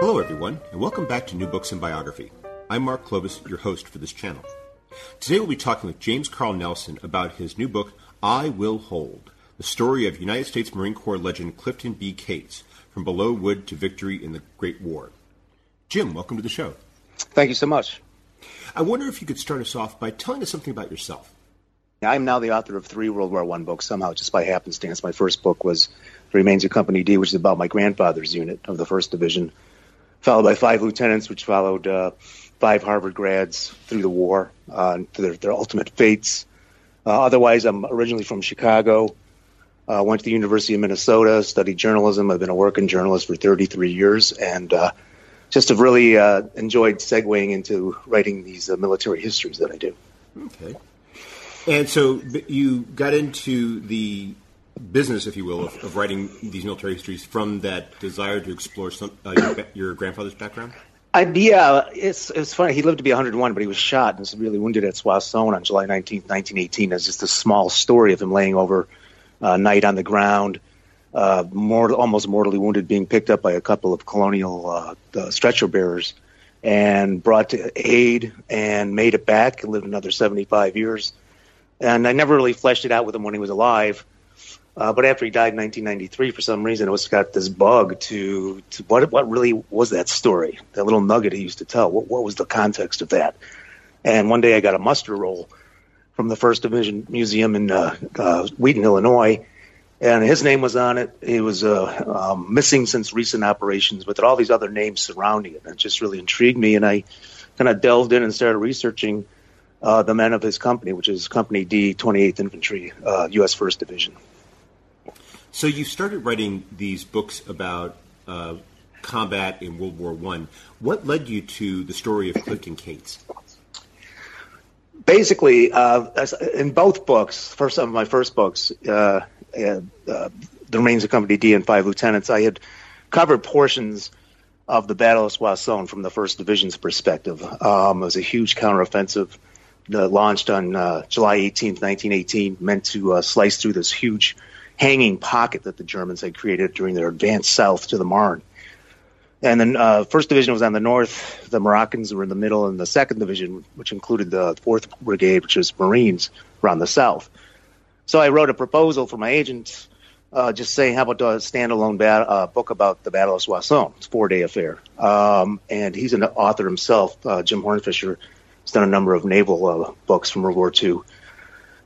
Hello, everyone, and welcome back to New Books in Biography. I'm Mark Klobas, your host for this channel. Today we'll be talking with James Carl Nelson about his new book, I Will Hold, the story of United States Marine Corps legend Clifton B. Cates, from Belleau Wood to victory in the Great War. Jim, welcome to the show. Thank you so much. I wonder if you could start us off by telling us something about yourself. I'm now the author of three World War I books, somehow just by happenstance. My first book was The Remains of Company D, which is about my grandfather's unit of the 1st Division followed by five lieutenants, which followed uh, five Harvard grads through the war uh, to their, their ultimate fates. Uh, otherwise, I'm originally from Chicago. Uh, went to the University of Minnesota, studied journalism. I've been a working journalist for 33 years, and uh, just have really uh, enjoyed segueing into writing these uh, military histories that I do. Okay. And so you got into the business, if you will, of, of, writing these military histories from that desire to explore some, uh, your, your, grandfather's background? I, yeah, it's it's funny. He lived to be 101, but he was shot and severely wounded at Soissons on July 19, 1918. There's just a small story of him laying over uh, night on the ground, uh, almost mortally wounded, being picked up by a couple of colonial uh, stretcher bearers and brought to aid and made it back. And lived another 75 years. And I never really fleshed it out with him when he was alive. Uh, but after he died in 1993, for some reason, it was got this bug to, to what what really was that story? That little nugget he used to tell. What what was the context of that? And one day I got a muster roll from the First Division Museum in uh, uh, Wheaton, Illinois, and his name was on it. He was uh, um, missing since recent operations, but all these other names surrounding it. And it just really intrigued me, and I kind of delved in and started researching uh, the men of his company, which is Company D, 28th Infantry, U.S. First Division. So you started writing these books about uh, combat in World War One. What led you to the story of Clifton Cates? Basically, uh, in both books, first of my first books, uh, uh, The Remains of Company D and Five Lieutenants, I had covered portions of the Battle of Soissons from the First Division's perspective. Um, it was a huge counteroffensive launched on uh, July 18, 1918, meant to uh, slice through this huge hanging pocket that the Germans had created during their advance south to the Marne. And then uh, first division was on the north. The Moroccans were in the middle, and the second division, which included the fourth brigade, which was Marines, were on the south. So I wrote a proposal for my agent, uh, just saying, how about a standalone bat- uh, book about the Battle of Soissons? It's a four-day affair. Um, and he's an author himself. Uh, Jim Hornfischer has done a number of naval uh, books from World War II,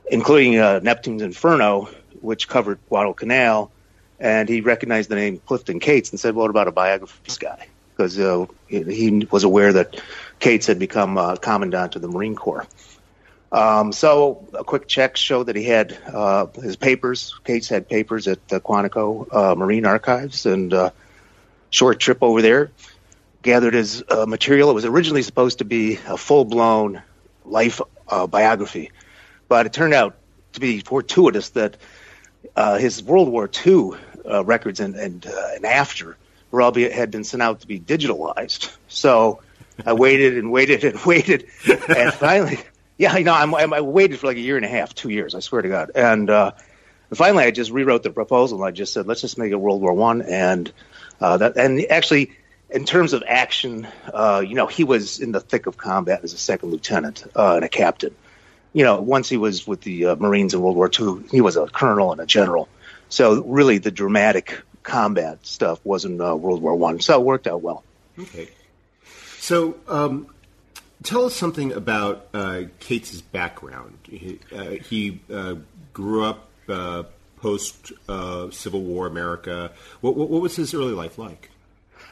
including uh, Neptune's Inferno, which covered Guadalcanal, and he recognized the name Clifton Cates and said, "Well, what about a biography of this guy?" Because uh, he was aware that Cates had become uh, commandant of the Marine Corps. Um, so a quick check showed that he had uh, his papers. Cates had papers at the Quantico uh, Marine Archives, and uh, short trip over there. Gathered his uh, material. It was originally supposed to be a full-blown life biography, but it turned out to be fortuitous that uh, his World War II uh, records and and, uh, and after were all be, had been sent out to be digitalized. So I waited and waited and waited, and finally, yeah, you know, I'm, I'm, i waited for like a year and a half, two years, I swear to God, and, uh, finally, I just rewrote the proposal. and I just said, let's just make it World War One, and uh, that, and actually. In terms of action, uh, you know, he was in the thick of combat as a second lieutenant uh, and a captain you know, once he was with the uh, Marines in World War II, he was a colonel and a general. So really, the dramatic combat stuff wasn't uh, World War One. So it worked out well. Okay. So um, tell us something about uh, Cates' background. He, uh, he uh, grew up uh, post Civil War America. What, what, what, was his early life like?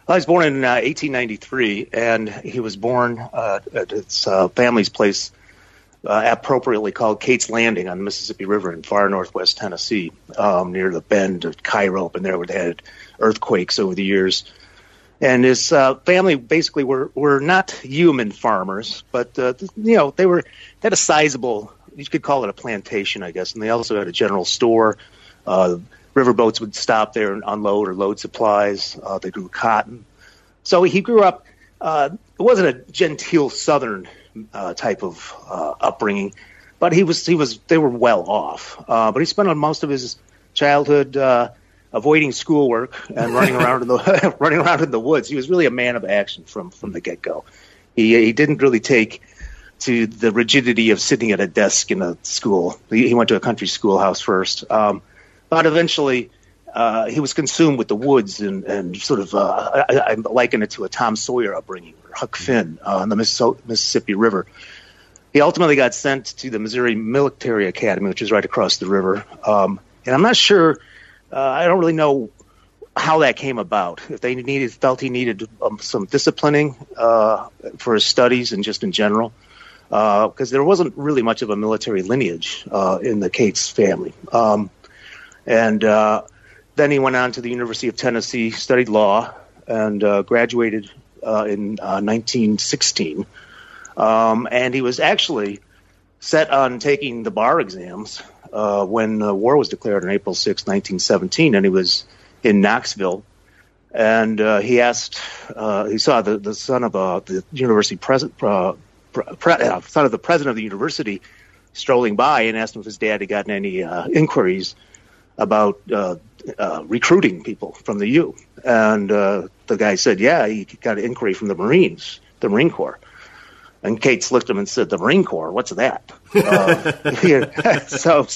I was born in 1893, and he was born at his family's place uh, appropriately called Cates Landing on the Mississippi River in far northwest Tennessee, um, near the bend of Cairo, up in there they had earthquakes over the years. and his uh, family basically were were not human farmers, but uh, you know they were they had a sizable you could call it a plantation, I guess, and they also had a general store. Uh, riverboats would stop there and unload or load supplies. Uh, they grew cotton, so he grew up. Uh, it wasn't a genteel Southern uh, type of uh, upbringing, but he was he was they were well off. Uh, but he spent most of his childhood uh, avoiding schoolwork and running around in the running around in the woods. He was really a man of action from from the get go. He he didn't really take to the rigidity of sitting at a desk in a school. He, he went to a country schoolhouse first, um, but eventually. Uh, he was consumed with the woods and, and sort of, uh, I, I liken it to a Tom Sawyer upbringing, or Huck Finn uh, on the Mississippi River. He ultimately got sent to the Missouri Military Academy, which is right across the river. Um, and I'm not sure uh, I don't really know how that came about. If they needed felt he needed um, some disciplining uh, for his studies and just in general, because uh, there wasn't really much of a military lineage uh, in the Cates family. Um, and uh, then he went on to the University of Tennessee, studied law, and uh, graduated in 1916. Um, and he was actually set on taking the bar exams uh, when the war was declared on April 6, 1917, and he was in Knoxville. And uh, he asked, uh, he saw the, the son of uh, the university president, uh, pre- uh, son of the president of the university strolling by and asked him if his dad had gotten any uh, inquiries about uh, uh, recruiting people from the U. And uh, the guy said, yeah, he got an inquiry from the Marines, the Marine Corps. And Cates looked at him and said, "The Marine Corps, what's that?" uh, so,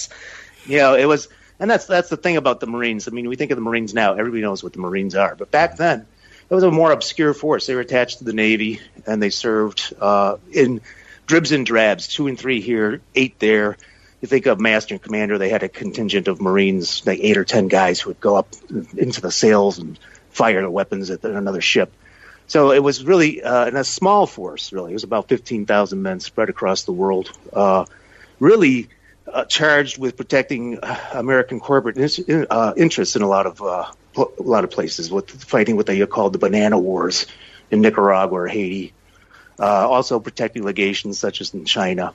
you know, it was, and that's that's the thing about the Marines. I mean, we think of the Marines now; everybody knows what the Marines are, but back then, it was a more obscure force. They were attached to the Navy, and they served uh, in dribs and drabs, two and three here, eight there. You think of master and commander; they had a contingent of Marines, like eight or ten guys who would go up into the sails and fire the weapons at another ship. So it was really uh, in a small force. Really, it was about fifteen thousand men spread across the world, uh, really uh, charged with protecting uh, American corporate uh, interests in a lot of uh, a lot of places, with fighting what they called the Banana Wars in Nicaragua or Haiti. also protecting legations such as in China.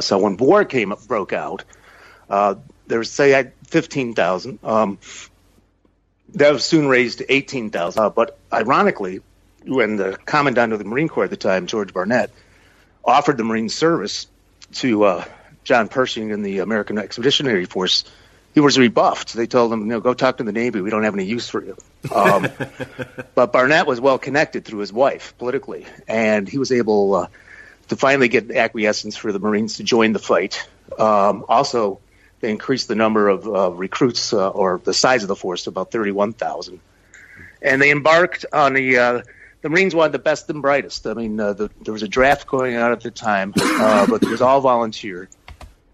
So when war came up, broke out, there was say fifteen thousand. Um, that was soon raised to eighteen thousand. but ironically when the commandant of the Marine Corps at the time, George Barnett, offered the Marine service to uh, John Pershing and the American Expeditionary Force, he was rebuffed. They told him, "No, go talk to the Navy. We don't have any use for you." Um, but Barnett was well connected through his wife politically, and he was able uh, to finally get acquiescence for the Marines to join the fight. Um, also, they increased the number of uh, recruits uh, or the size of the force to about thirty-one thousand, and they embarked on the uh, the Marines wanted the best and brightest. I mean, uh, the, there was a draft going on at the time, uh, but it was all volunteer.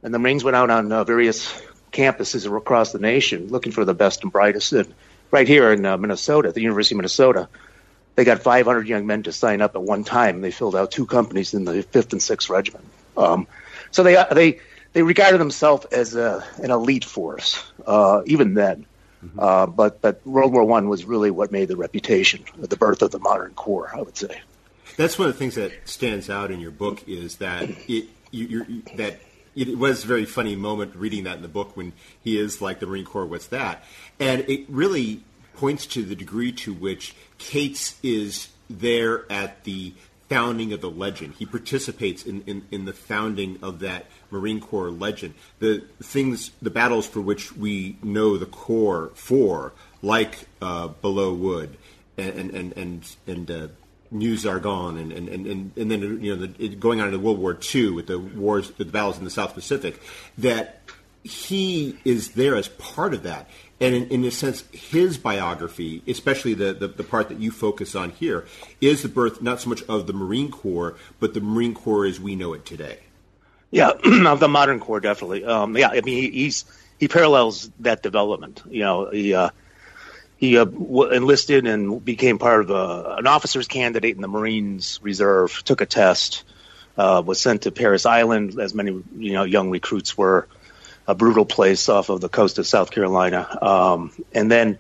And the Marines went out on uh, various campuses across the nation looking for the best and brightest. And right here in Minnesota, the University of Minnesota, they got 500 young men to sign up at one time. They filled out two companies in the 5th and 6th Regiment. Um, so they, uh, they, they regarded themselves as a, an elite force, uh, even then. Mm-hmm. Uh, but but World War One was really what made the reputation, the birth of the modern Corps. I would say. That's one of the things that stands out in your book is that it you, that it was a very funny moment reading that in the book when he is like the Marine Corps. What's that? And it really points to the degree to which Cates is there at the founding of the legend. He participates in, in, in, the founding of that Marine Corps legend. The things, the battles for which we know the Corps for, like uh, Belleau Wood and and and and, uh, Meuse Argonne, and, and, and, and then you know the, going on into World War II with the wars, the battles in the South Pacific, that he is there as part of that. And in, in a sense, his biography, especially the, the, the, part that you focus on here, is the birth not so much of the Marine Corps, but the Marine Corps as we know it today. Yeah, of the modern Corps, definitely. Um, yeah, I mean, he, he's he parallels that development. You know, he uh, he uh, enlisted and became part of a, an officer's candidate in the Marines Reserve. Took a test, uh, was sent to Parris Island, as many you know young recruits were a brutal place off of the coast of South Carolina. Um, and then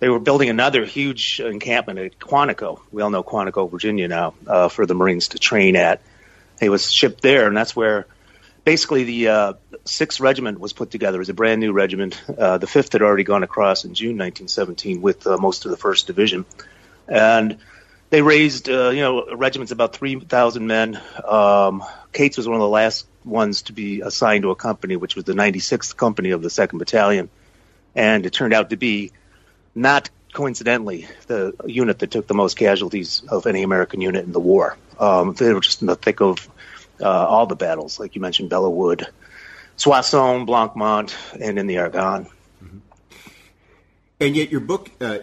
they were building another huge encampment at Quantico. We all know Quantico, Virginia now, uh, for the Marines to train at. He was shipped there, and that's where basically the uh, Sixth Regiment was put together. Was a brand new regiment. Uh, the Fifth had already gone across in June 1917 with uh, most of the First Division, and they raised, uh, you know, regiments about 3,000 men. Um, Cates was one of the last ones to be assigned to a company, which was the 96th Company of the Second Battalion, and it turned out to be not coincidentally the unit that took the most casualties of any American unit in the war. Um, they were just in the thick of uh, all the battles, like you mentioned, Belleau Wood, Soissons, Blanc-Mont, and in the Argonne. Mm-hmm. And yet, your book, uh,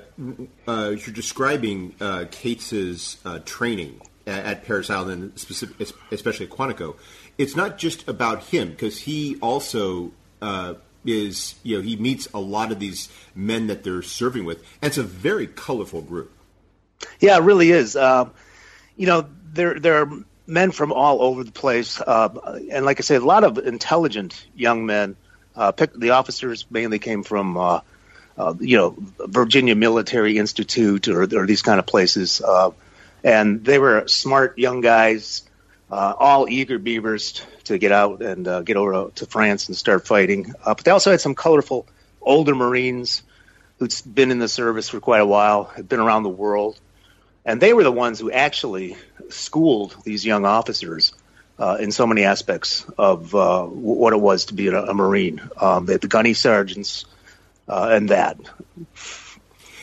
uh, you're describing uh, Cates's uh, training at, at Parris Island, specific, especially at Quantico. It's not just about him, because he also uh, is, you know, he meets a lot of these men that they're serving with, and it's a very colorful group. Yeah, it really is. Um, you know, there there are men from all over the place, uh, and like I said, a lot of intelligent young men. Uh, the officers mainly came from, uh, uh, you know, Virginia Military Institute or, or these kind of places, uh, and they were smart young guys, uh, all eager beavers to get out and uh, get over to France and start fighting. Uh, but they also had some colorful older Marines who'd been in the service for quite a while, had been around the world, and they were the ones who actually schooled these young officers uh, in so many aspects of uh, what it was to be a, a Marine. Um, they had the gunny sergeants uh, and that.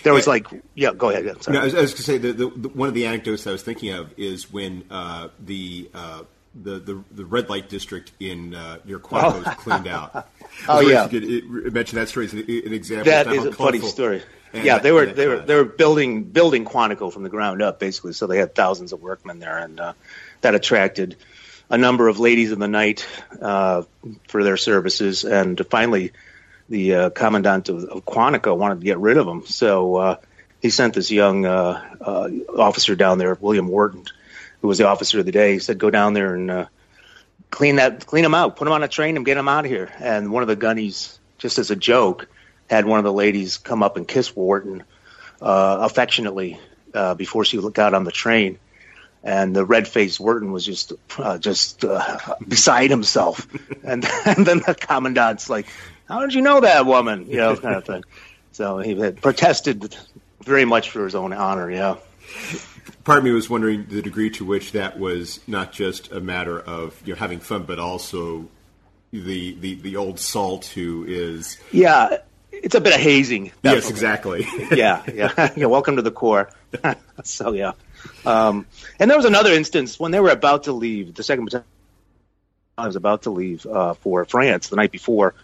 There was like, yeah, go ahead. Yeah, no, I was, was going to say the, the, the, one of the anecdotes I was thinking of is when uh, the, uh, the, the the red light district in uh, near Quantico oh. was cleaned out. oh yeah, you could mention that story as an, an example. That is a funny story. And yeah, they were they were they were building building Quantico from the ground up basically. So they had thousands of workmen there, and uh, that attracted a number of ladies of the night uh, for their services. And finally, the uh, commandant of, of, Quantico wanted to get rid of him. so uh, he sent this young uh, uh, officer down there, William Wharton, who was the officer of the day. He said, "Go down there and clean that clean him out, put him on a train, and get him out of here." And one of the gunnies, just as a joke had one of the ladies come up and kiss Wharton uh, affectionately uh, before she got on the train. And the red-faced Wharton was just uh, just uh, beside himself. and, and then the commandant's like, "How did you know that woman?" You know, kind of thing. So he had protested very much for his own honor. Yeah. Part of me was wondering the degree to which that was not just a matter of you know having fun, but also the the the old salt who is yeah it's a bit of hazing. Yes, exactly. yeah, yeah, yeah. Welcome to the Corps. so yeah, um, and there was another instance when they were about to leave. The second battalion was about to leave uh, for France the night before.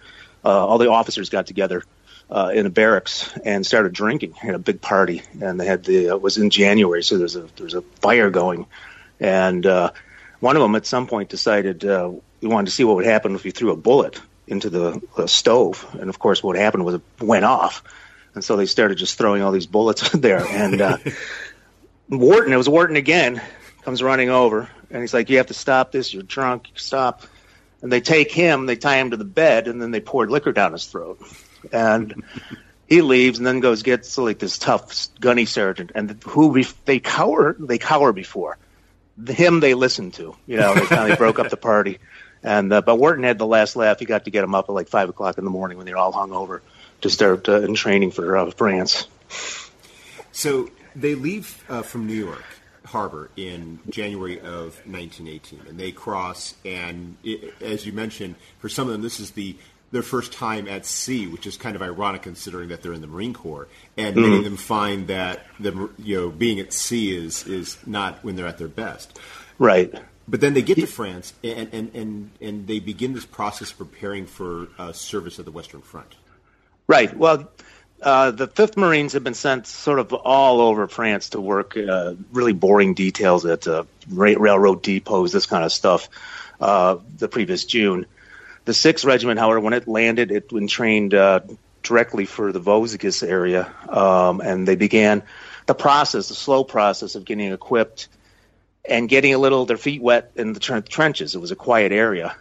Uh, all the officers got together uh, in a barracks and started drinking. Had a big party, and they had the it was in January, so there's a there's a fire going, and uh, one of them at some point decided uh, we wanted to see what would happen if you threw a bullet into the, the stove. And of course, what happened was it went off. And so they started just throwing all these bullets there. And uh, Wharton, it was Wharton again, comes running over. And he's like, You have to stop this. You're drunk. Stop. And they take him, they tie him to the bed, and then they poured liquor down his throat. And he leaves and then goes gets like this tough gunny sergeant and who they cower they cower before him they listen to you know they finally broke up the party and uh, but Wharton had the last laugh. He got to get him up at like five o'clock in the morning when they were all hung over to start uh, in training for uh, France. So they leave uh, from New York Harbor in January of 1918, and they cross. And it, as you mentioned, for some of them, this is the their first time at sea, which is kind of ironic considering that they're in the Marine Corps, and mm-hmm. many of them find that the you know being at sea is is not when they're at their best. Right. But then they get to France and, and, and, and they begin this process of preparing for uh, service at the Western Front. Right. Well, uh, the Fifth Marines have been sent sort of all over France to work uh, really boring details at uh, railroad depots, this kind of stuff. Uh, the previous June, the Sixth Regiment, however, when it landed, it trained uh, directly for the Vosges area, um, and they began the process, the slow process of getting equipped and getting a little their feet wet in the trenches. It was a quiet area,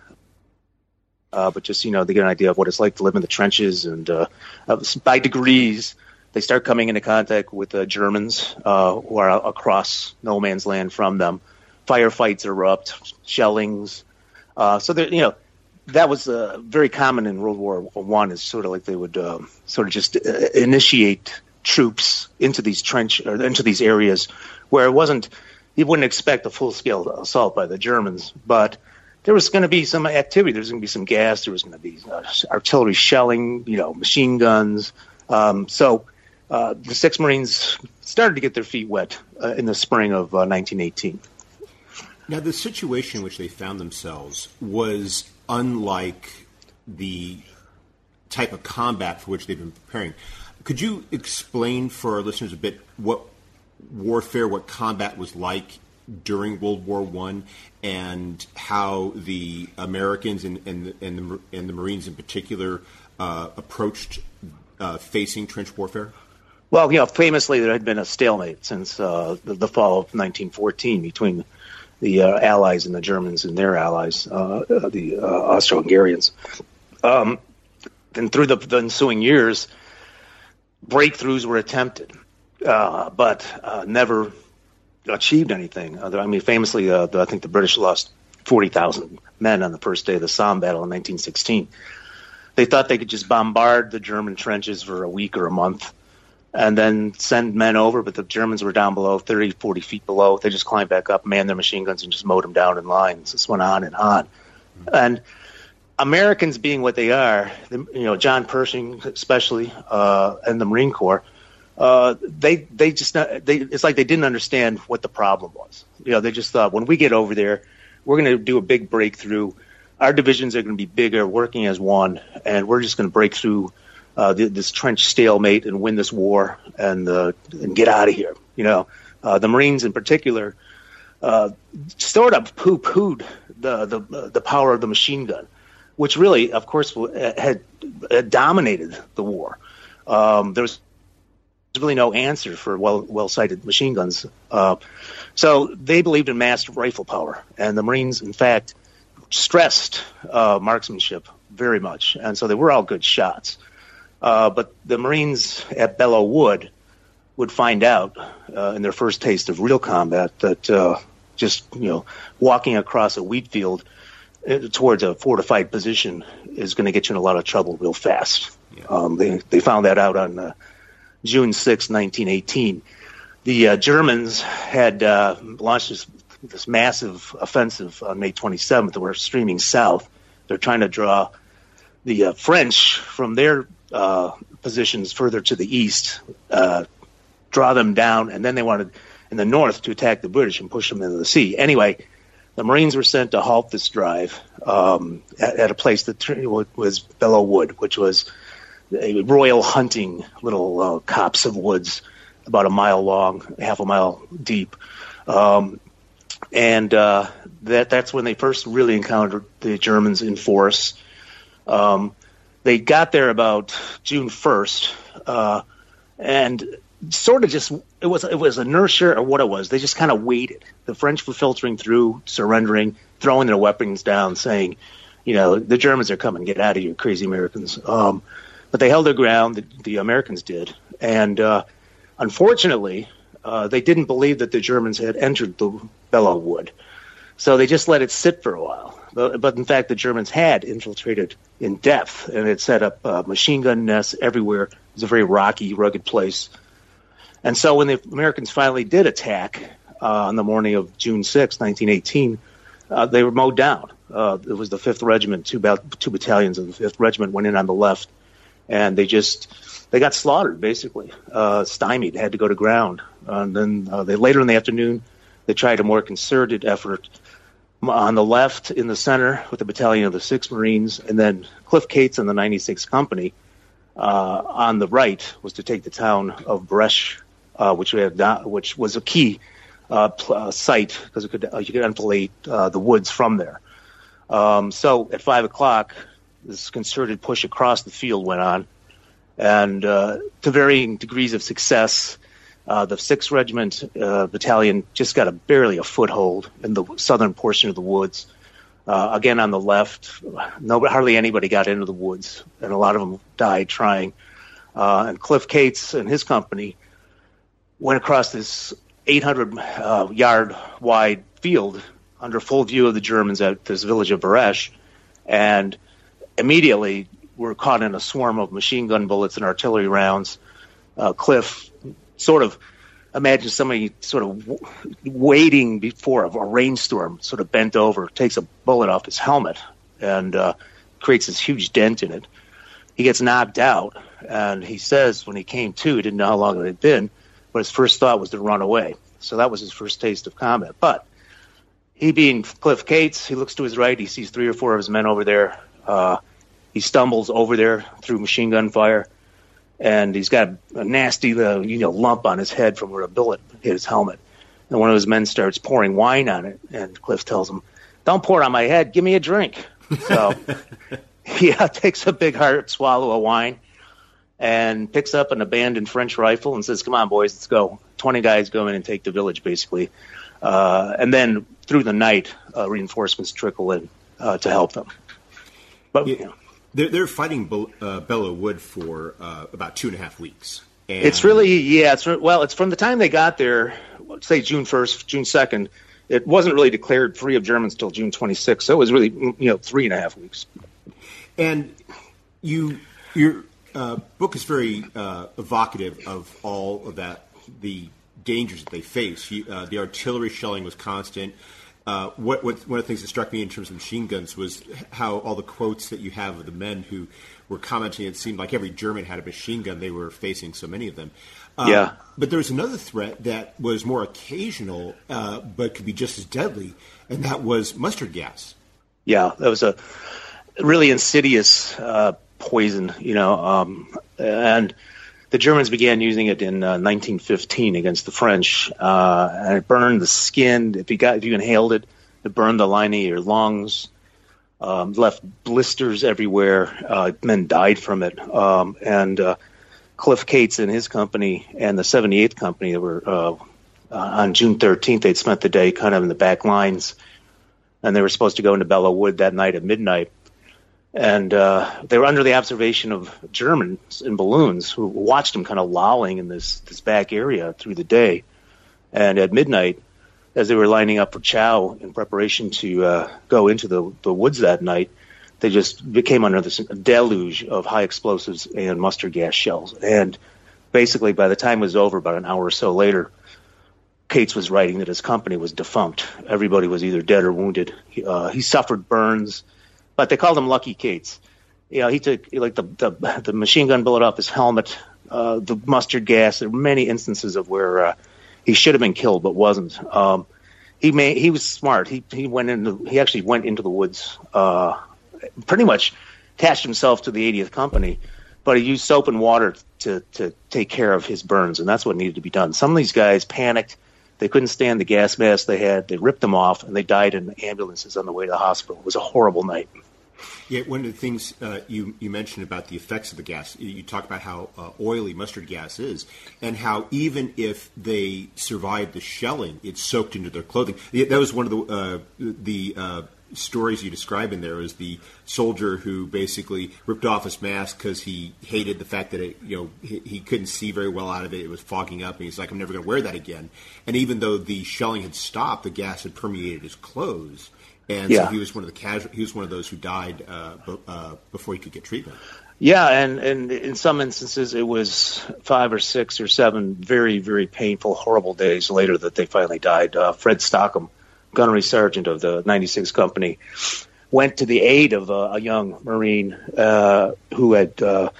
uh, but just you know, to get an idea of what it's like to live in the trenches, and uh, by degrees, they start coming into contact with the Germans uh, who are across no man's land from them. Firefights erupt, shellings. Uh, so you know that was uh, very common in World War One. Is sort of like they would um, sort of just uh, initiate troops into these trench or into these areas where it wasn't you wouldn't expect a full scale assault by the Germans, but there was going to be some activity. There was going to be some gas. There was going to be uh, artillery shelling, you know, machine guns. Um, so uh, the six Marines started to get their feet wet uh, in the spring of 1918. Uh, now, the situation in which they found themselves was unlike the type of combat for which they've been preparing. Could you explain for our listeners a bit what warfare, what combat was like during World War One, and how the Americans and, and, and, the, and the Marines in particular uh, approached uh, facing trench warfare? Well, you know, famously there had been a stalemate since uh, the, the, fall of 1914 between the uh, Allies and the Germans and their allies, uh, uh, the Austro-Hungarians. Um, and through the, the, ensuing years, breakthroughs were attempted, but never achieved anything. I mean, famously, uh, I think the British lost 40,000 men on the first day of the Somme battle in 1916. They thought they could just bombard the German trenches for a week or a month and then send men over, but the Germans were down below, 30, 40 feet below. They just climbed back up, manned their machine guns, and just mowed them down in lines. This went on and on. And Americans being what they are, you know, John Pershing especially, uh, and the Marine Corps – uh, they they just not, they it's like they didn't understand what the problem was. You know, they just thought when we get over there, we're going to do a big breakthrough. Our divisions are going to be bigger, working as one, and we're just going to break through uh, this trench stalemate and win this war and uh, and get out of here. You know, uh, the Marines in particular uh, sort of poo pooed the, the the power of the machine gun, which really, of course, had, had dominated the war. Um, there was really no answer for well well sighted machine guns. Uh, so they believed in massed rifle power, and the Marines, in fact, stressed uh, marksmanship very much, and so they were all good shots. Uh, but the Marines at Belleau Wood would find out uh, in their first taste of real combat that uh, just you know walking across a wheat field uh, towards a fortified position is going to get you in a lot of trouble real fast. Yeah. Um, they they found that out on June 6, 1918. The uh, Germans had uh, launched this, this, massive offensive on May 27th. They were streaming south. They're trying to draw the uh, French from their uh, positions further to the east, uh, draw them down, and then they wanted in the north to attack the British and push them into the sea. Anyway, the Marines were sent to halt this drive um, at, at, a place that was Belleau Wood, which was a royal hunting little uh, copse of woods, about a mile long, half a mile deep, um, and uh, that that's when they first really encountered the Germans in force. Um, they got there about June first, uh, and sort of just it was it was inertia or what it was. They just kind of waited. The French were filtering through, surrendering, throwing their weapons down, saying, you know, the Germans are coming. Get out of here, crazy Americans. Um, but they held their ground. The, the Americans did, and uh, unfortunately, uh, they didn't believe that the Germans had entered the Belleau Wood, so they just let it sit for a while. But, but in fact, the Germans had infiltrated in depth and had set up uh, machine gun nests everywhere. It was a very rocky, rugged place. And so when the Americans finally did attack uh, on the morning of June 6, 1918, uh, they were mowed down. Uh, it was the 5th Regiment, two, ba- two battalions of the 5th Regiment went in on the left and they just they got slaughtered basically, uh, stymied, had to go to ground. And then uh, they later in the afternoon they tried a more concerted effort on the left in the center with the battalion of the 6th Marines, and then Cliff Cates and the 96th Company uh, on the right was to take the town of Bouresches, uh, which we not, which was a key uh, pl- uh, site because uh, you could uh, the woods from there. Um, so at five o'clock, this concerted push across the field went on, and uh, to varying degrees of success. Uh, the Sixth Regiment uh, Battalion just got a barely a foothold in the southern portion of the woods. Uh, again, on the left, hardly anybody got into the woods, and a lot of them died trying. Uh, and Cliff Cates and his company went across this 800 uh, yard wide field under full view of the Germans at this village of Bouresches, and immediately we were caught in a swarm of machine gun bullets and artillery rounds. Uh, Cliff sort of imagine somebody sort of w- waiting before a, a, rainstorm, sort of bent over, takes a bullet off his helmet, and uh, creates this huge dent in it. He gets knocked out, and he says when he came to, he didn't know how long it had been, but his first thought was to run away. So that was his first taste of combat. But he being Cliff Cates, he looks to his right, he sees three or four of his men over there. Uh, he stumbles over there through machine gun fire, and he's got a nasty uh, you know lump on his head from where a bullet hit his helmet. And one of his men starts pouring wine on it, and Cliff tells him, "Don't pour it on my head. Give me a drink." So he uh, takes a big hard swallow of wine and picks up an abandoned French rifle and says, "Come on, boys, let's go." Twenty guys go in and take the village, basically. Uh, and then through the night, uh, reinforcements trickle in uh, to help them. But yeah. they're, they're fighting uh, Belleau Wood for uh, about two and a half weeks. And it's really yeah. It's well, it's from the time they got there, say June first, June second. It wasn't really declared free of Germans till June 26th, so it was really you know three and a half weeks. And you, your uh, book is very uh, evocative of all of that, the dangers that they face. You, uh, the artillery shelling was constant. Uh, what, what, one of the things that struck me in terms of machine guns was how all the quotes that you have of the men who were commenting. It seemed like every German had a machine gun. They were facing so many of them. Uh, yeah. But there was another threat that was more occasional, uh, but could be just as deadly, and that was mustard gas. Yeah, that was a really insidious uh, poison, you know, um, and the Germans began using it in uh, 1915 against the French, uh, and it burned the skin. If you got if you inhaled it, it burned the lining of your lungs, um, left blisters everywhere. Uh, men died from it, um, and uh, Cliff Cates and his company and the 78th company that were uh, uh, on June 13th. They'd spent the day kind of in the back lines, and they were supposed to go into Belleau Wood that night at midnight and uh, they were under the observation of Germans in balloons who watched them kind of lolling in this this back area through the day. And at midnight, as they were lining up for chow in preparation to uh, go into the the woods that night, they just became under this deluge of high explosives and mustard gas shells. And basically, by the time it was over, about an hour or so later, Cates was writing that his company was defunct. Everybody was either dead or wounded. He, uh, he suffered burns but they called him Lucky Cates. You know, he took like the the, the machine gun bullet off his helmet, uh, the mustard gas. There were many instances of where uh, he should have been killed but wasn't. Um, he he was smart. He he went into he actually went into the woods, uh, pretty much attached himself to the 80th Company, but he used soap and water to to take care of his burns, and that's what needed to be done. Some of these guys panicked. They couldn't stand the gas mask they had. They ripped them off, and they died in ambulances on the way to the hospital. It was a horrible night. Yeah, one of the things uh, you you mentioned about the effects of the gas, you talk about how uh, oily mustard gas is, and how even if they survived the shelling, it's soaked into their clothing. That was one of the uh, the uh, stories you describe in there. Was the soldier who basically ripped off his mask because he hated the fact that it, you know he, he couldn't see very well out of it. It was fogging up, and he's like, "I'm never going to wear that again." And even though the shelling had stopped, the gas had permeated his clothes and yeah. so he was one of the casual. He was one of those who died uh, b- uh, before he could get treatment. Yeah, and, and in some instances, it was five or six or seven very, very painful, horrible days later that they finally died. Uh, Fred Stockham, gunnery sergeant of the 96 Company, went to the aid of a, a young Marine uh, who had uh,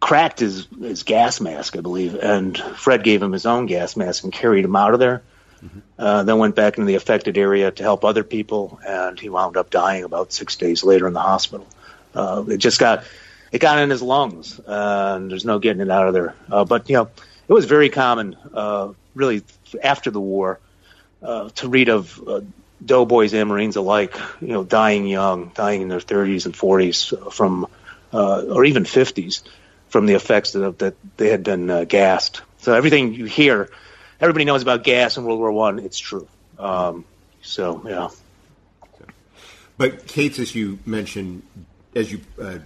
cracked his, his gas mask, I believe, and Fred gave him his own gas mask and carried him out of there. Mm-hmm. Uh, then went back into the affected area to help other people, and he wound up dying about six days later in the hospital. Uh, it just got it got in his lungs, uh, and there's no getting it out of there. Uh, but you know, it was very common, uh, really, after the war, uh, to read of doughboys and Marines alike, you know, dying young, dying in their 30s and 40s from, or even 50s, from the effects that, that they had been gassed. So everything you hear everybody knows about gas in World War One. It's true. Um, so yeah. But Cates, as you mentioned, as you uh,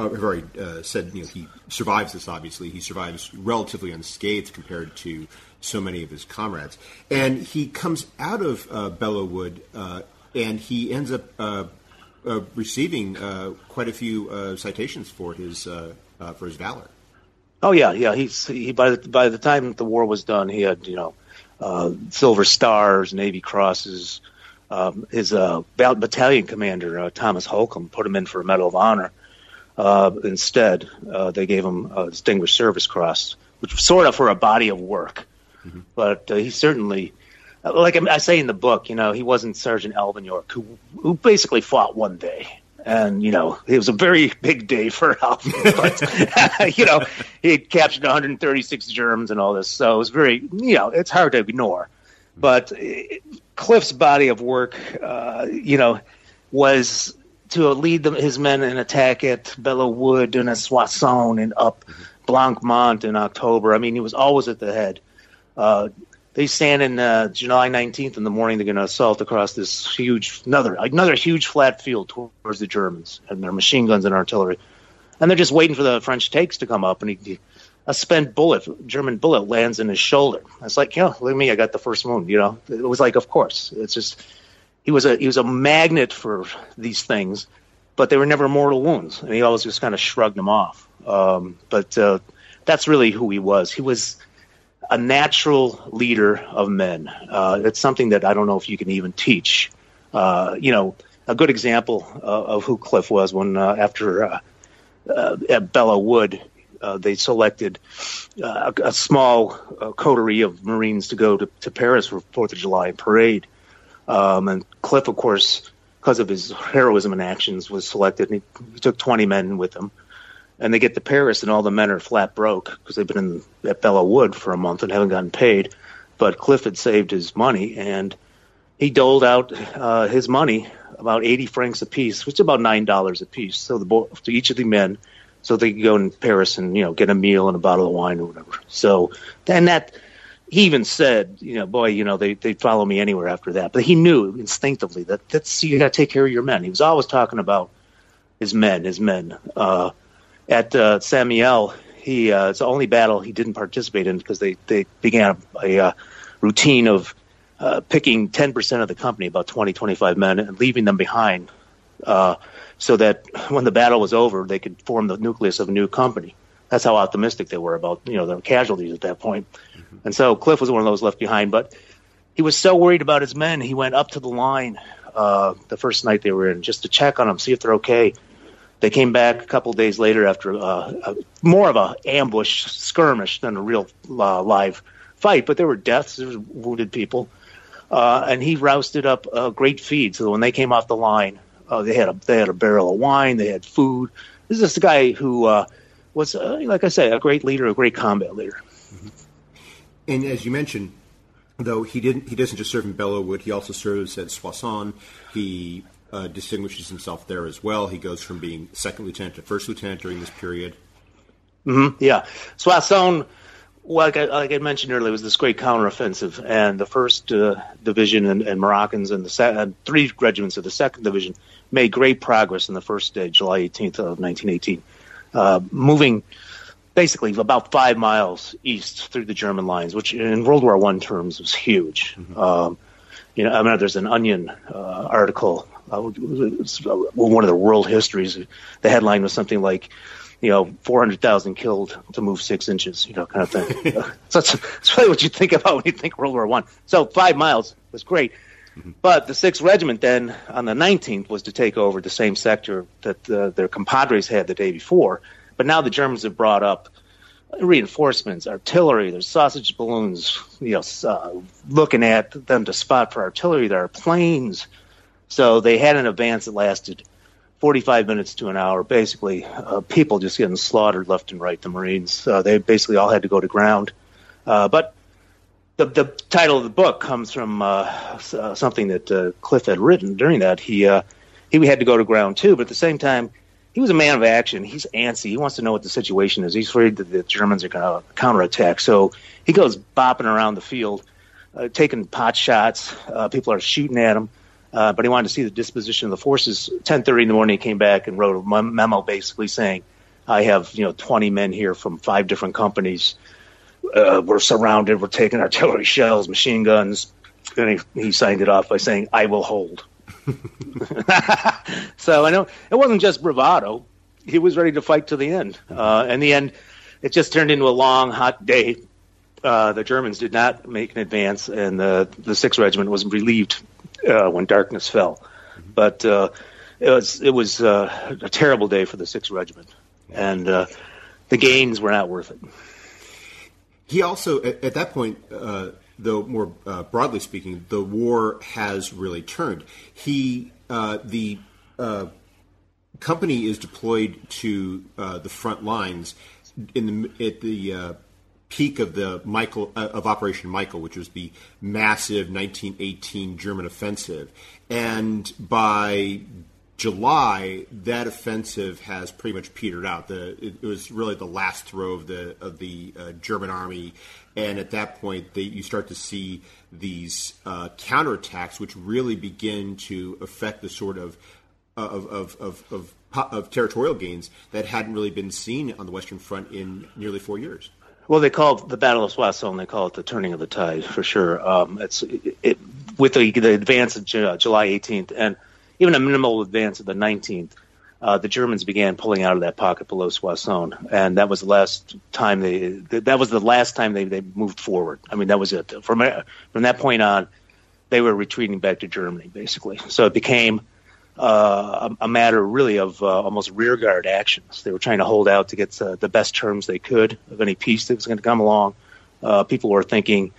uh, have already uh, said, you know, he survives this. Obviously, he survives relatively unscathed compared to so many of his comrades, and he comes out of uh, Belleau Wood, uh, and he ends up uh, uh, receiving quite a few citations for his for his valor. Oh yeah, yeah. He's he by the by the time the war was done, he had you know uh, silver stars, Navy crosses. Um, his uh, battalion commander uh, Thomas Holcomb put him in for a Medal of Honor uh, instead, uh, they gave him a Distinguished Service Cross, which was sort of for a body of work. Mm-hmm. But uh, he certainly, like I say in the book, you know, he wasn't Sergeant Alvin York, who, who basically fought one day. And, you know, it was a very big day for Alvin. But, you know, he had captured 136 germs and all this. So it was very, you know, it's hard to ignore. But uh, Cliff's body of work, uh, you know, was to lead them, his men in attack at Belleau Wood and at Soissons and up mm-hmm. Blanc-Mont in October. I mean, he was always at the head. Uh, they stand in uh, July 19th in the morning. They're going to assault across this huge, another another huge flat field towards the Germans and their machine guns and artillery. And they're just waiting for the French takes to come up. And he, a spent bullet, German bullet, lands in his shoulder. It's like, you know, look at me, I got the first wound. You know, it was like, of course, it's just he was a he was a magnet for these things, but they were never mortal wounds, and he always just kind of shrugged them off. Um, but uh, that's really who he was. He was a natural leader of men. Uh, it's something that I don't know if you can even teach. Uh, you know, a good example of who Cliff was when uh, after uh, uh, at Belleau Wood, they selected a, a, small coterie of Marines to go to, to Paris for Fourth of July parade um, and Cliff, of course, because of his heroism and actions, was selected. And he, he, took 20 men with him. And they get to Paris, and all the men are flat broke because they've been in, at Belleau Wood for a month and haven't gotten paid. But Cliff had saved his money, and he doled out uh, his money, about 80 francs a piece, which is about $9 a piece, so the to each of the men, so they could go in Paris and, you know, get a meal and a bottle of wine or whatever. So then that – he even said, you know, boy, you know, they they'd follow me anywhere after that. But he knew instinctively that that's you got to take care of your men. He was always talking about his men, his men. Uh, at uh, he uh, it's the only battle he didn't participate in because they they began a, a uh, routine of uh, picking 10% of the company, about 20, 25 men, and leaving them behind, uh, so that when the battle was over, they could form the nucleus of a new company. That's how optimistic they were about you know the casualties at that point. Mm-hmm. And so Cliff was one of those left behind, but he was so worried about his men, he went up to the line uh, the first night they were in just to check on them, see if they're okay. They came back a couple days later after uh, a, more of a ambush skirmish than a real uh, live fight, but there were deaths, there were wounded people, uh, and he rousted up a great feed. So when they came off the line, uh, they had a they had a barrel of wine, they had food. This is a guy who uh, was, uh, like I say, a great leader, a great combat leader. Mm-hmm. And as you mentioned, though he didn't, he doesn't just serve in Belleau Wood. He also serves at Soissons. He uh, distinguishes himself there as well. He goes from being second lieutenant to first lieutenant during this period. Mm-hmm. Yeah, Soissons, like I, like I mentioned earlier, it was this great counteroffensive, and the first uh, division and, and, Moroccans and the se- and three regiments of the second division made great progress in the first day, July 18th of 1918, uh, moving basically about five miles east through the German lines, which in World War One terms was huge. Mm-hmm. Um, you know, I mean, there's an Onion uh, article, uh, one of the world histories. The headline was something like, you know, 400,000 killed to move six inches, you know, kind of thing. so that's, that's really what you think about when you think World War One. So five miles was great. Mm-hmm. But the 6th Regiment then on the 19th was to take over the same sector that uh, their compadres had the day before. But now the Germans have brought up reinforcements, artillery. There's sausage balloons, you know, uh, looking at them to spot for artillery. There are planes. So they had an advance that lasted 45 minutes to an hour. Basically, uh, people just getting slaughtered left and right. The Marines. Uh, they basically all had to go to ground. Uh, but the, the title of the book comes from uh, uh, something that Cliff had written during that. He he had to go to ground too, but at the same time he was a man of action. He's antsy. He wants to know what the situation is. He's afraid that the Germans are going to counterattack. So he goes bopping around the field, uh, taking pot shots. Uh, people are shooting at him. Uh, but he wanted to see the disposition of the forces. 10:30 in the morning, he came back and wrote a memo basically saying, "I have you know 20 men here from five different companies. Uh, we're surrounded. We're taking artillery shells, machine guns." And he, he signed it off by saying, "I will hold." so I know it wasn't just bravado. He was ready to fight to the end. Uh, in the end, it just turned into a long, hot day. Uh, the Germans did not make an advance, and the the Sixth Regiment was relieved uh, when darkness fell. But uh, it was it was uh, a terrible day for the Sixth Regiment, and uh, the gains were not worth it. He also, at, at that point, uh, though more uh, broadly speaking, the war has really turned. He the company is deployed to the front lines in the at the peak of the Michael uh, of Operation Michael, which was the massive 1918 German offensive, and by July, that offensive has pretty much petered out. The it, it was really the last throw of the of the uh, German army, and at that point, they, you start to see these uh, counterattacks, which really begin to affect the sort of of, of, of, of of territorial gains that hadn't really been seen on the Western Front in nearly four years. Well, they call it the Battle of Soissons. They call it the turning of the tide for sure. Um, it's it, it, with the, the advance of July 18th and even a minimal advance of the 19th. Uh, the Germans began pulling out of that pocket below Soissons, and that was the last time they. That was the last time they, they moved forward. I mean, that was it. From from that point on, they were retreating back to Germany, basically. So it became uh, a, matter really of uh, almost rearguard actions. They were trying to hold out to get uh, the best terms they could of any peace that was going to come along. Uh, people were thinking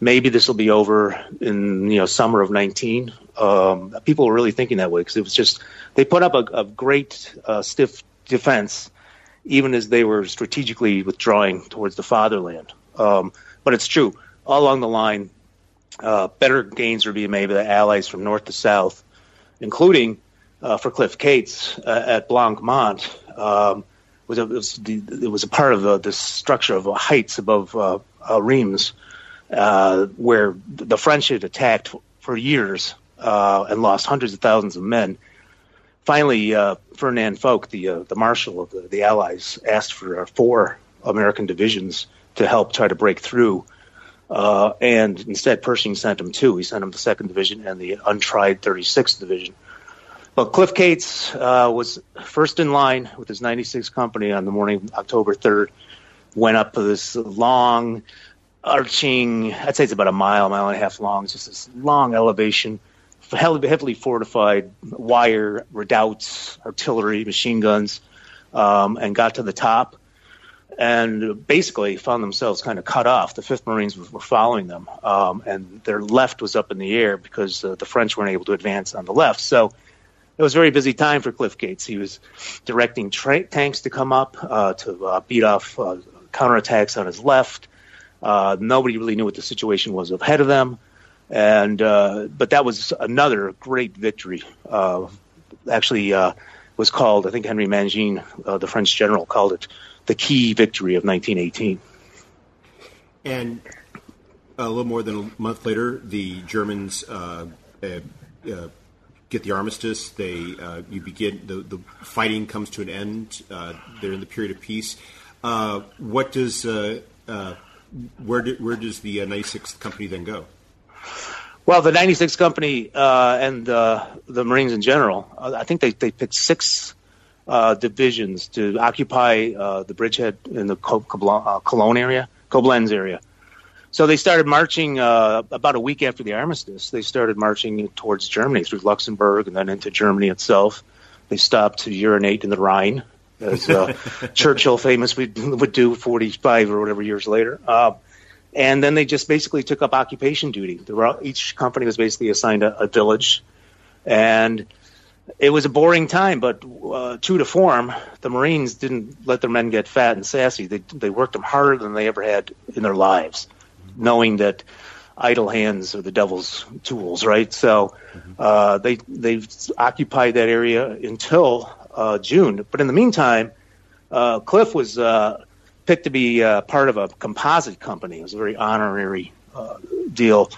maybe this will be over in you know summer of 19. Um, people were really thinking that way because it was just they put up a, a great uh, stiff defense, even as they were strategically withdrawing towards the fatherland. Um, but it's true all along the line. Uh, better gains were being made by the Allies from north to south including uh, for Cliff Cates uh, at Blanc Mont, um, was, a, it, was the, it was a part of the, the structure of heights above uh, uh Reims, uh, where the French had attacked for years uh, and lost hundreds of thousands of men. Finally, Ferdinand Foch, the the marshal of the, the Allies, asked for four American divisions to help try to break through. Uh, and instead, Pershing sent him two. He sent him the second division and the untried 36th division. But Cliff Cates uh, was first in line with his 96 company on the morning of October 3rd. Went up this long, arching, I'd say it's about a mile, mile and a half long, it's just this long elevation, heavily fortified wire, redoubts, artillery, machine guns, um, and got to the top and basically found themselves kind of cut off. The Fifth Marines were following them, um, and their left was up in the air because uh, the French weren't able to advance on the left. So it was a very busy time for Cliff Cates. He was directing tra- tanks to come up uh, to uh, beat off uh, counterattacks on his left. Uh, nobody really knew what the situation was ahead of them, and uh, but that was another great victory. actually, was called I think Henry Mangin, the French general, called it the key victory of 1918. And a little more than a month later, the Germans uh, uh, uh, get the armistice. They uh, you begin the, the fighting comes to an end. Uh, they're in the period of peace. Uh, what does where do, where does the 96th company then go? Well, the 96th company and the Marines in general, I think they, they picked six uh, divisions to occupy uh, the bridgehead in the uh, Cologne area, Koblenz area. So they started marching uh, about a week after the armistice. They started marching towards Germany through Luxembourg and then into Germany itself. They stopped to urinate in the Rhine, as uh, Churchill famously would do 45 or whatever years later. Uh, and then they just basically took up occupation duty. Were, each company was basically assigned a, a village, and it was a boring time, but uh, true to form, the Marines didn't let their men get fat and sassy. They they worked them harder than they ever had in their lives, knowing that idle hands are the devil's tools, right? So uh, they they occupied that area until uh, June. But in the meantime, uh, Cliff was uh, picked to be uh, part of a composite company. It was a very honorary uh, deal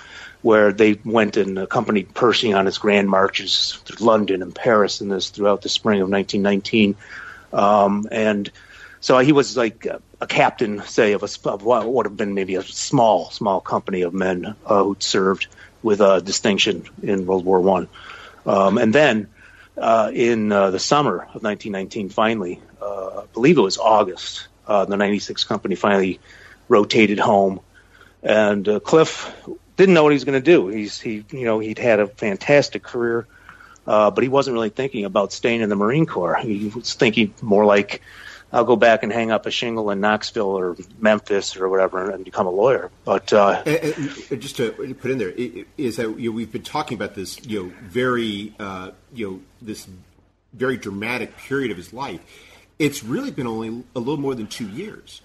where they went and accompanied Pershing on his grand marches through London and Paris and this throughout the spring of 1919. Um, and so he was like a, captain, say, of, a, of what would have been maybe a small, small company of men uh, who'd served with uh, distinction in World War One. Um, and then uh, in uh, the summer of 1919, finally, uh, I believe it was August, uh, the 96 company finally rotated home, and Cliff didn't know what he was going to do. He's he you know he'd had a fantastic career, uh, but he wasn't really thinking about staying in the Marine Corps. He was thinking more like. I'll go back and hang up a shingle in Knoxville or Memphis or whatever and become a lawyer. But uh, and, and just to put in there is that you know, we've been talking about this you know very uh, you know this very dramatic period of his life. It's really been only a little more than two years.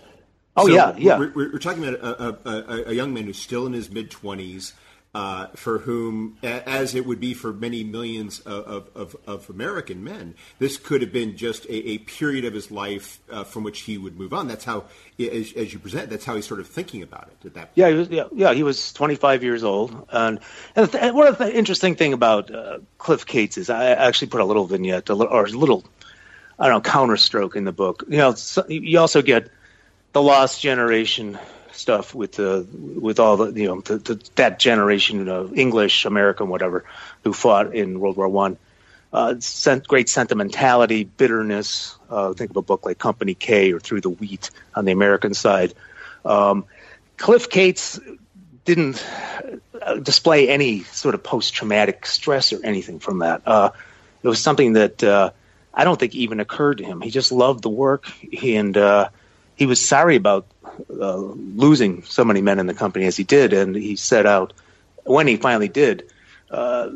Oh So yeah, yeah. We're, we're, we're talking about a, a, a, young man who's still in his mid twenties, uh, for whom, as it would be for many millions of, of, of, of American men, this could have been just a, a period of his life uh, from which he would move on. That's how, as, as you present, that's how he's sort of thinking about it at that point. Yeah, he was, yeah, yeah. He was 25 years old, and, and th- one of the interesting thing about uh, Cliff Cates is I actually put a little vignette, a little, or a little, I don't know, counterstroke in the book. You know, so, you also get the lost generation stuff with the with all the you know the, the, that generation of English American whatever who fought in World War One. Uh, sent great sentimentality, bitterness. Uh, think of a book like Company K or Through the Wheat on the American side. Um, Cliff Cates didn't uh, display any sort of post-traumatic stress or anything from that. Uh, it was something that uh, I don't think even occurred to him. He just loved the work, and uh, he was sorry about uh, losing so many men in the company as he did, and he set out when he finally did uh,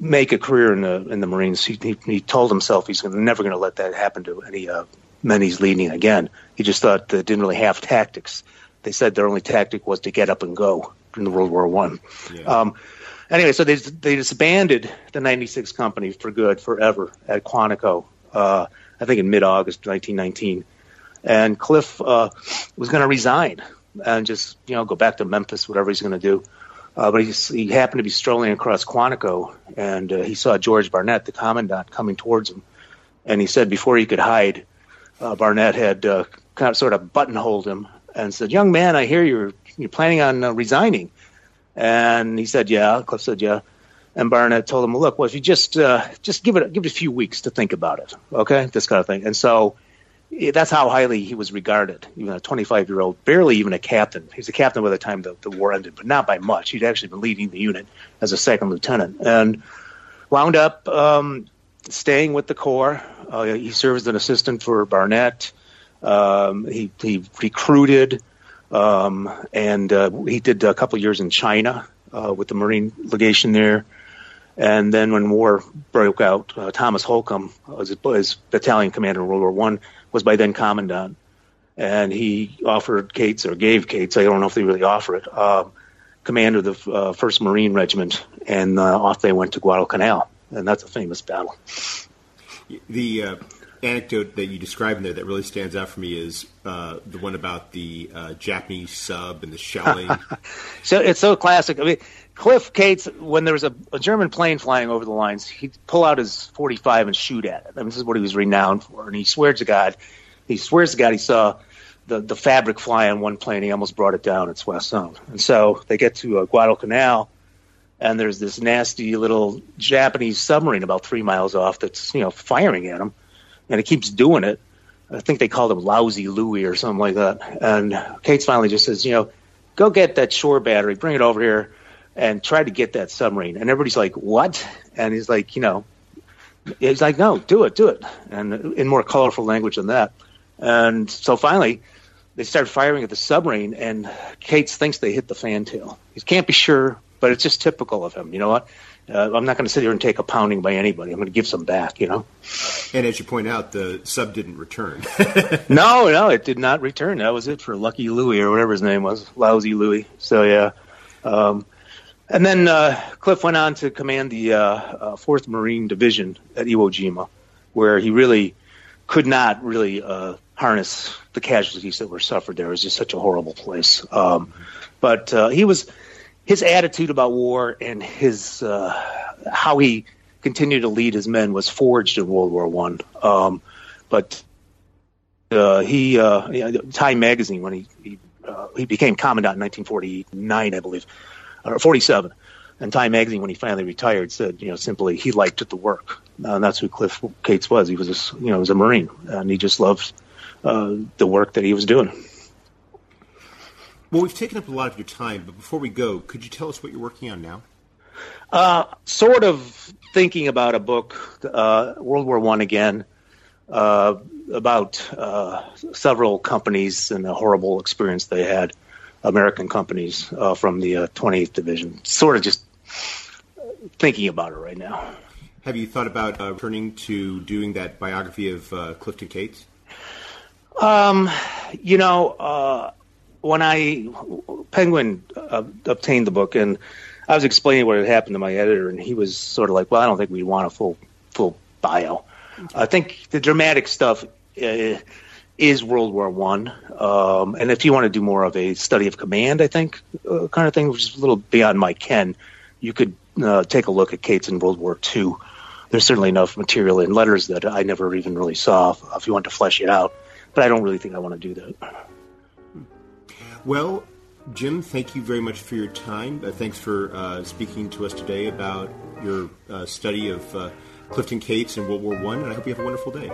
make a career in the in the Marines. He, he, he told himself he's gonna, never going to let that happen to any uh, men he's leading again. He just thought they didn't really have tactics. They said their only tactic was to get up and go in the World War One. Yeah. Um, anyway, so they they disbanded the 96 company for good, forever at Quantico. Uh, I think in mid August 1919, and Cliff uh, was going to resign and just you know go back to Memphis, whatever he's going to do. Uh, but he, he happened to be strolling across Quantico, and uh, he saw George Barnett, the commandant, coming towards him. And he said before he could hide, uh, Barnett had uh, kind of sort of buttonholed him and said, "Young man, I hear you're you're planning on uh, resigning." And he said, "Yeah." Cliff said, "Yeah." And Barnett told him, "Look, well, if you just just give it give it a few weeks to think about it, okay? This kind of thing." And so that's how highly he was regarded. Even a 25 year old, barely even a captain. He was a captain by the time the, the war ended, but not by much. He'd actually been leading the unit as a second lieutenant, and wound up um, staying with the Corps. Uh, he served as an assistant for Barnett. Um, he, he recruited, um, and uh, he did a couple years in China uh, with the Marine legation there. And then when war broke out, uh, Thomas Holcomb, was his battalion commander in World War One, was by then commandant, and he offered Cates or gave Cates, I don't know if they really offer it, uh, command of the uh, First Marine Regiment, and uh, off they went to Guadalcanal, and that's a famous battle. The uh, anecdote that you describe in there that really stands out for me is uh, the one about the uh, Japanese sub and the shelling. So it's so classic. I mean, Cliff Cates, when there was a, a German plane flying over the lines, he'd pull out his 45 and shoot at it. I mean, this is what he was renowned for. And he swears to God, he swears to God he saw the, the fabric fly on one plane. He almost brought it down at West Zone. And so they get to uh, Guadalcanal, and there's this nasty little Japanese submarine about three miles off that's, you know, firing at him. And it keeps doing it. I think they called him Lousy Louie or something like that. And Cates finally just says, you know, go get that shore battery, bring it over here, and try to get that submarine. And everybody's like, what? And he's like, you know, he's like, no, do it, do it. And in more colorful language than that. And so finally, they start firing at the submarine, and Cates thinks they hit the fantail. He can't be sure, but it's just typical of him. You know what? Uh, I'm not going to sit here and take a pounding by anybody. I'm going to give some back, you know? and as you point out, the sub didn't return. No, no, it did not return. That was it for Lucky Louie or whatever his name was, Lousy Louie. So yeah, um, and then uh, Cliff went on to command the uh, uh, Fourth Marine Division at Iwo Jima, where he really could not really uh, harness the casualties that were suffered there. It was just such a horrible place. Um, but uh, he was his attitude about war and his uh, how he continued to lead his men was forged in World War One. Um, but uh, he uh, Time magazine when he he, uh, he became commandant in 1949, I believe, or 47. And Time magazine, when he finally retired, said, you know, simply he liked the work, uh, and that's who Cliff Cates was. He was, a, you know, was a Marine, and he just loved uh, the work that he was doing. Well, we've taken up a lot of your time, but before we go, could you tell us what you're working on now? Uh, sort of thinking about a book, uh, World War One again, uh, about uh, several companies and the horrible experience they had, American companies uh, from the 28th uh, Division. Sort of just thinking about it right now. Have you thought about uh, returning to doing that biography of uh, Clifton Cates? Um, you know, uh, when I Penguin uh, obtained the book, and I was explaining what had happened to my editor, and he was sort of like, "Well, I don't think we want a full full bio. I think the dramatic stuff." Uh, is World War One, um, and if you want to do more of a study of command, I think uh, kind of thing, which is a little beyond my ken, you could uh, take a look at Cates in World War Two. There's certainly enough material in letters that I never even really saw if you want to flesh it out, but I don't really think I want to do that. Well, Jim, thank you very much for your time. Uh, thanks for uh, speaking to us today about your uh, study of uh, Clifton Cates in World War One, and I hope you have a wonderful day.